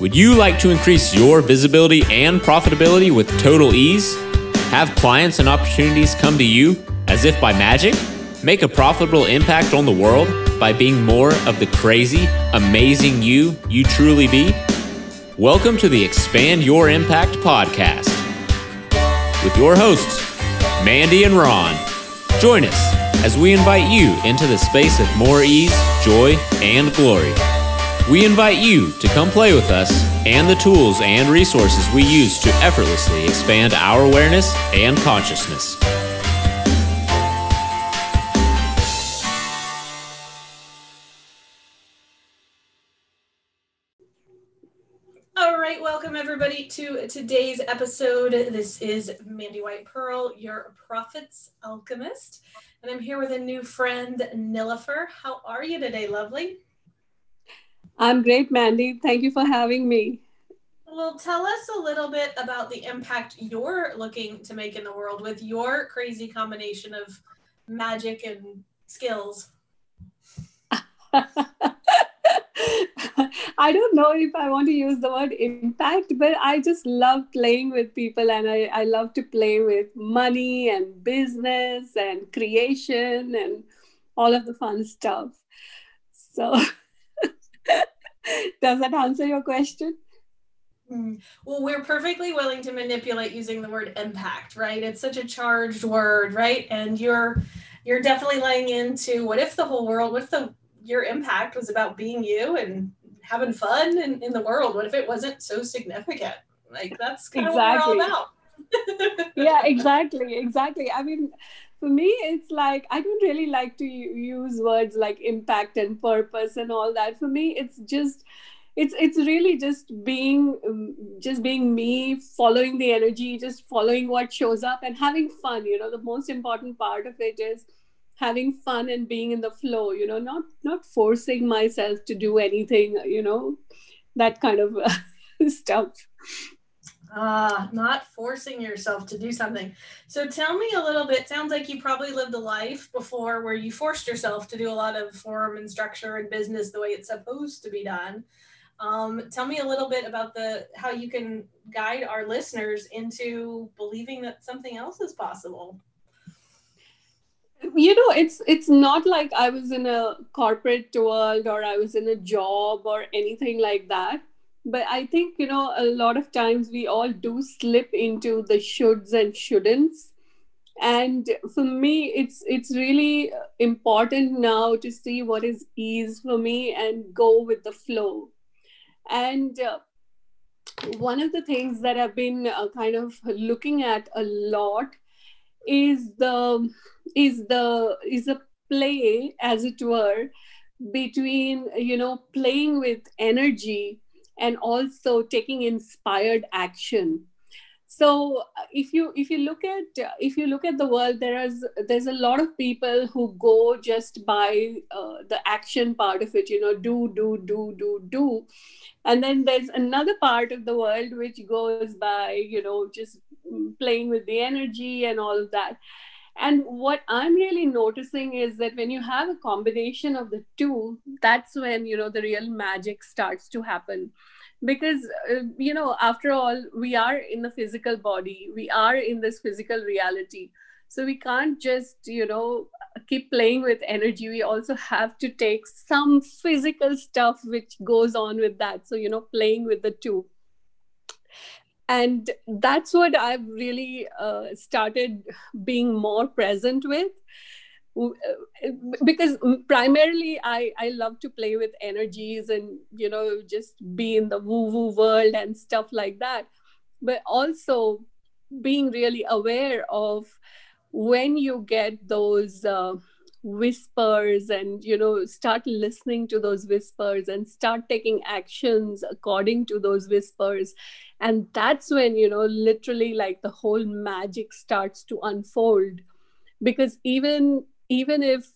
Would you like to increase your visibility and profitability with total ease? Have clients and opportunities come to you as if by magic? Make a profitable impact on the world by being more of the crazy, amazing you you truly be? Welcome to the Expand Your Impact podcast with your hosts, Mandy and Ron. Join us as we invite you into the space of more ease, joy, and glory. We invite you to come play with us and the tools and resources we use to effortlessly expand our awareness and consciousness. All right, welcome everybody to today's episode. This is Mandy White Pearl, your profits Alchemist, and I'm here with a new friend, Nilofer. How are you today, lovely? I'm great, Mandy. Thank you for having me. Well, tell us a little bit about the impact you're looking to make in the world with your crazy combination of magic and skills. I don't know if I want to use the word impact, but I just love playing with people and I, I love to play with money and business and creation and all of the fun stuff. So Does that answer your question? Hmm. Well, we're perfectly willing to manipulate using the word impact, right? It's such a charged word, right? And you're you're definitely laying into what if the whole world, what if the your impact was about being you and having fun in, in the world? What if it wasn't so significant? Like that's kind exactly. of what we're all about. yeah, exactly, exactly. I mean, for me it's like i don't really like to use words like impact and purpose and all that. For me it's just it's it's really just being um, just being me following the energy just following what shows up and having fun you know. The most important part of it is having fun and being in the flow you know not not forcing myself to do anything you know that kind of stuff Ah, not forcing yourself to do something. So tell me a little bit. Sounds like you probably lived a life before where you forced yourself to do a lot of form and structure and business the way it's supposed to be done. Um, tell me a little bit about the how you can guide our listeners into believing that something else is possible. You know, it's it's not like I was in a corporate world or I was in a job or anything like that but i think you know a lot of times we all do slip into the shoulds and shouldn'ts. And for me it's it's really important now to see what is ease for me and go with the flow. And uh, one of the things that i've been uh, kind of looking at a lot is the is the is a play as it were between you know playing with energy and also taking inspired action. So uh, if you if you look at if you look at the world there is there's a lot of people who go just by uh, the action part of it you know do do do do do. And then there's another part of the world which goes by you know just playing with the energy and all of that and what i'm really noticing is that when you have a combination of the two that's when you know the real magic starts to happen. Because uh, you know after all we are in the physical body. We are in this physical reality. So we can't just you know keep playing with energy. We also have to take some physical stuff which goes on with that. So you know playing with the two and that's what i've really uh, started being more present with. Uh, because primarily I, I love to play with energies and you know just be in the woo woo world and stuff like that. But also being really aware of when you get those uh, whispers and you know start listening to those whispers and start taking actions according to those whispers. And that's when you know literally like the whole magic starts to unfold. Because even even if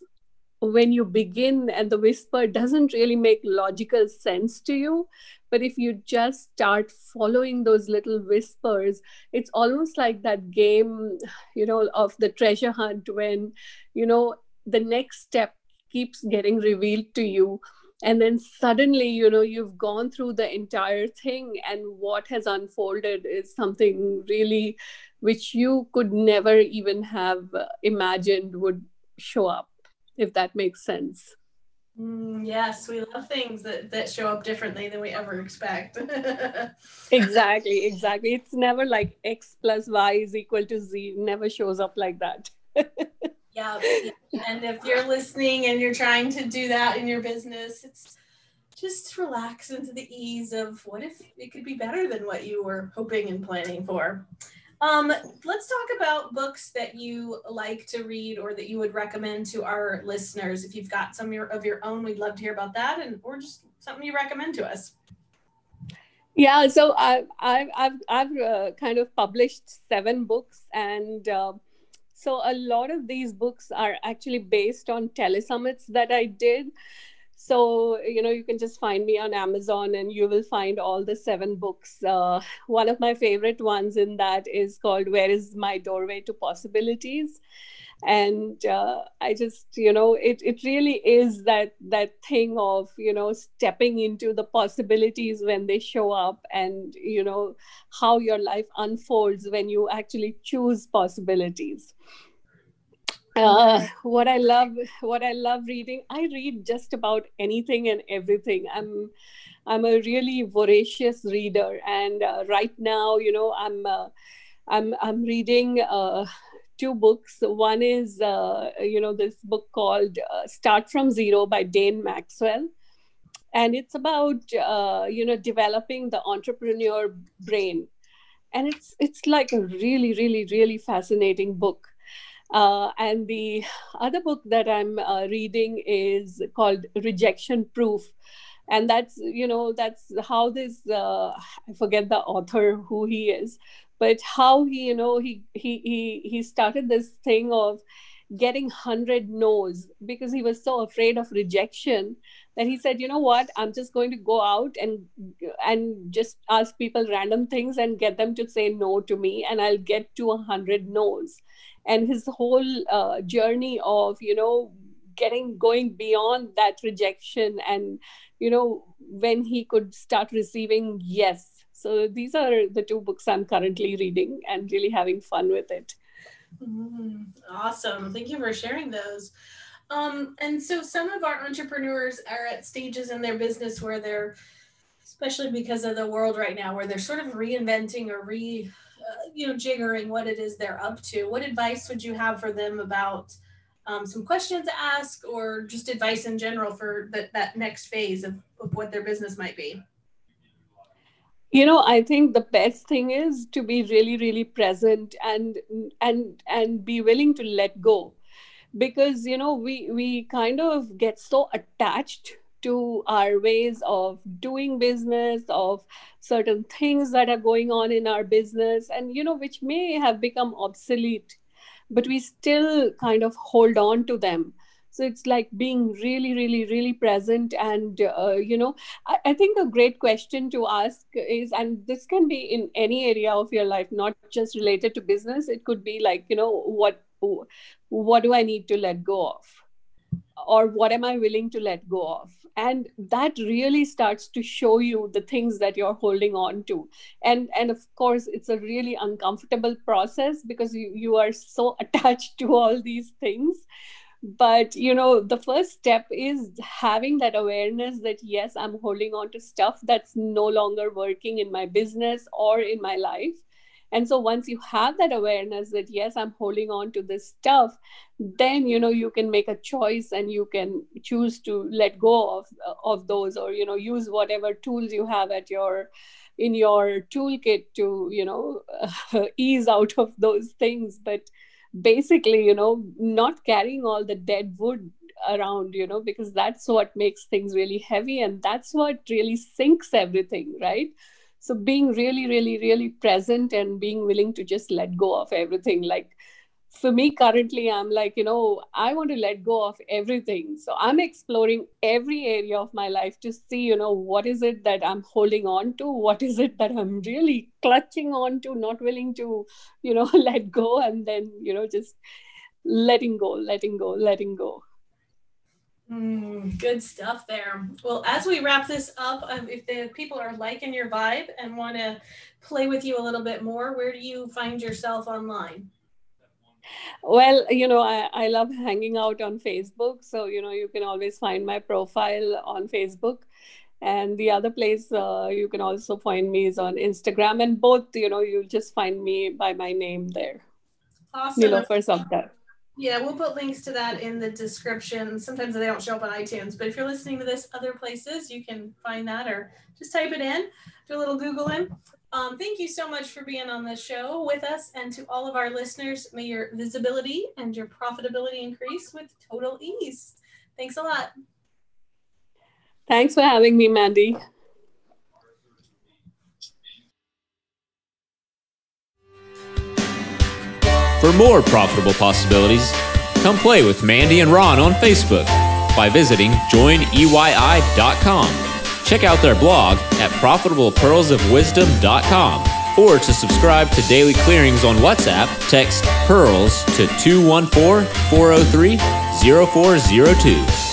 when you begin and the whisper doesn't really make logical sense to you but if you just start following those little whispers it's almost like that game you know of the treasure hunt when you know the next step keeps getting revealed to you. And then suddenly you know you've gone through the entire thing and what has unfolded is something really which you could never even have uh, imagined would show up if that makes sense. Mm, yes we love things that that show up differently than we ever expect. Exactly exactly. It's never like x plus y is equal to z never shows up like that yeah. And if you're listening and you're trying to do that in your business, it's just relax into the ease of what if it could be better than what you were hoping and planning for. Um, let's talk about books that you like to read or that you would recommend to our listeners. If you've got some of your own, we'd love to hear about that, and or just something you recommend to us. Yeah, so I, I, I've I've uh, kind of published seven books, and uh, so a lot of these books are actually based on telesummits that I did. So, you know, you can just find me on Amazon and you will find all the seven books. Uh, one of my favorite ones in that is called Where is My Doorway to Possibilities? and uh, i just you know it, it really is that that thing of you know stepping into the possibilities when they show up and you know how your life unfolds when you actually choose possibilities uh, what i love what i love reading i read just about anything and everything i'm i'm a really voracious reader and uh, right now you know i'm uh, i'm i'm reading uh, two books. One is, uh, you know, this book called Start from Zero by Dane Maxwell. And it's about, you know, developing the entrepreneur brain. And it's, it's like a really, really, really fascinating book. Uh, and the other book that I'm uh, reading is called Rejection Proof. And that's you know that's how this uh, i forget the author who he is but how he you know he he he, he started this thing of getting 100 no's because he was so afraid of rejection that he said you know what? I'm just going to go out and and just ask people random things and get them to say no to me and i'll get to 100 no's and his whole uh, journey of you know getting going beyond that rejection and you know when he could start receiving yes so these are the two books I'm currently reading and really having fun with it. Mm, awesome. Thank you for sharing those. Um, and so some of our entrepreneurs are at stages in their business where they're, especially because of the world right now, where they're sort of reinventing or re, you know, jiggering what it is they're up to. What advice would you have for them about um, some questions to ask or just advice in general for that, that next phase of, of what their business might be? you know i think the best thing is to be really really present and and and be willing to let go because you know we we kind of get so attached to our ways of doing business of certain things that are going on in our business and you know which may have become obsolete but we still kind of hold on to them. So it's like being really really really present and uh, you know I, I, think a great question to ask is and this can be in any area of your life not just related to business. It could be like you know what what do i need to let go of? Or what am i willing to let go of and that really starts to show you the things that you're holding on to. And and of course it's a really uncomfortable process because you, you are so attached to all these things. But you know the first step is having that awareness that yes i'm holding on to stuff that's no longer working in my business or in my life and so once you have that awareness that yes i'm holding on to this stuff then you know you can make a choice and you can choose to let go of of those or you know use whatever tools you have at your in your toolkit to you know uh, ease out of those things. But basically you know not carrying all the dead wood around you know because that's what makes things really heavy and that's what really sinks everything right so being really really really present and being willing to just let go of everything like for me currently i'm like you know i want to let go of everything. So i'm exploring every area of my life to see you know what is it that i'm holding on to? What is it that i'm really clutching on to not willing to you know let go and then you know just letting go letting go letting go Mm, good stuff there. Well, as we wrap this up, um, if the people are liking your vibe and want to play with you a little bit more, where do you find yourself online? Well, you know, I, I love hanging out on Facebook. So, you know, you can always find my profile on Facebook. And the other place uh, you can also find me is on Instagram. And both, you know, you'll just find me by my name there. Awesome. Nilofer Safdar. Yeah, we'll put links to that in the description. Sometimes they don't show up on iTunes, but if you're listening to this other places, you can find that or just type it in, do a little Googling. Um, thank you so much for being on the show with us. And to all of our listeners, may your visibility and your profitability increase with total ease. Thanks a lot. Thanks for having me, Mandy. For more profitable possibilities, come play with Mandy and Ron on Facebook by visiting joineyI.com. Check out their blog at profitablepearlsofwisdom.com or to subscribe to daily clearings on WhatsApp, text PEARLS to 214 403 0402.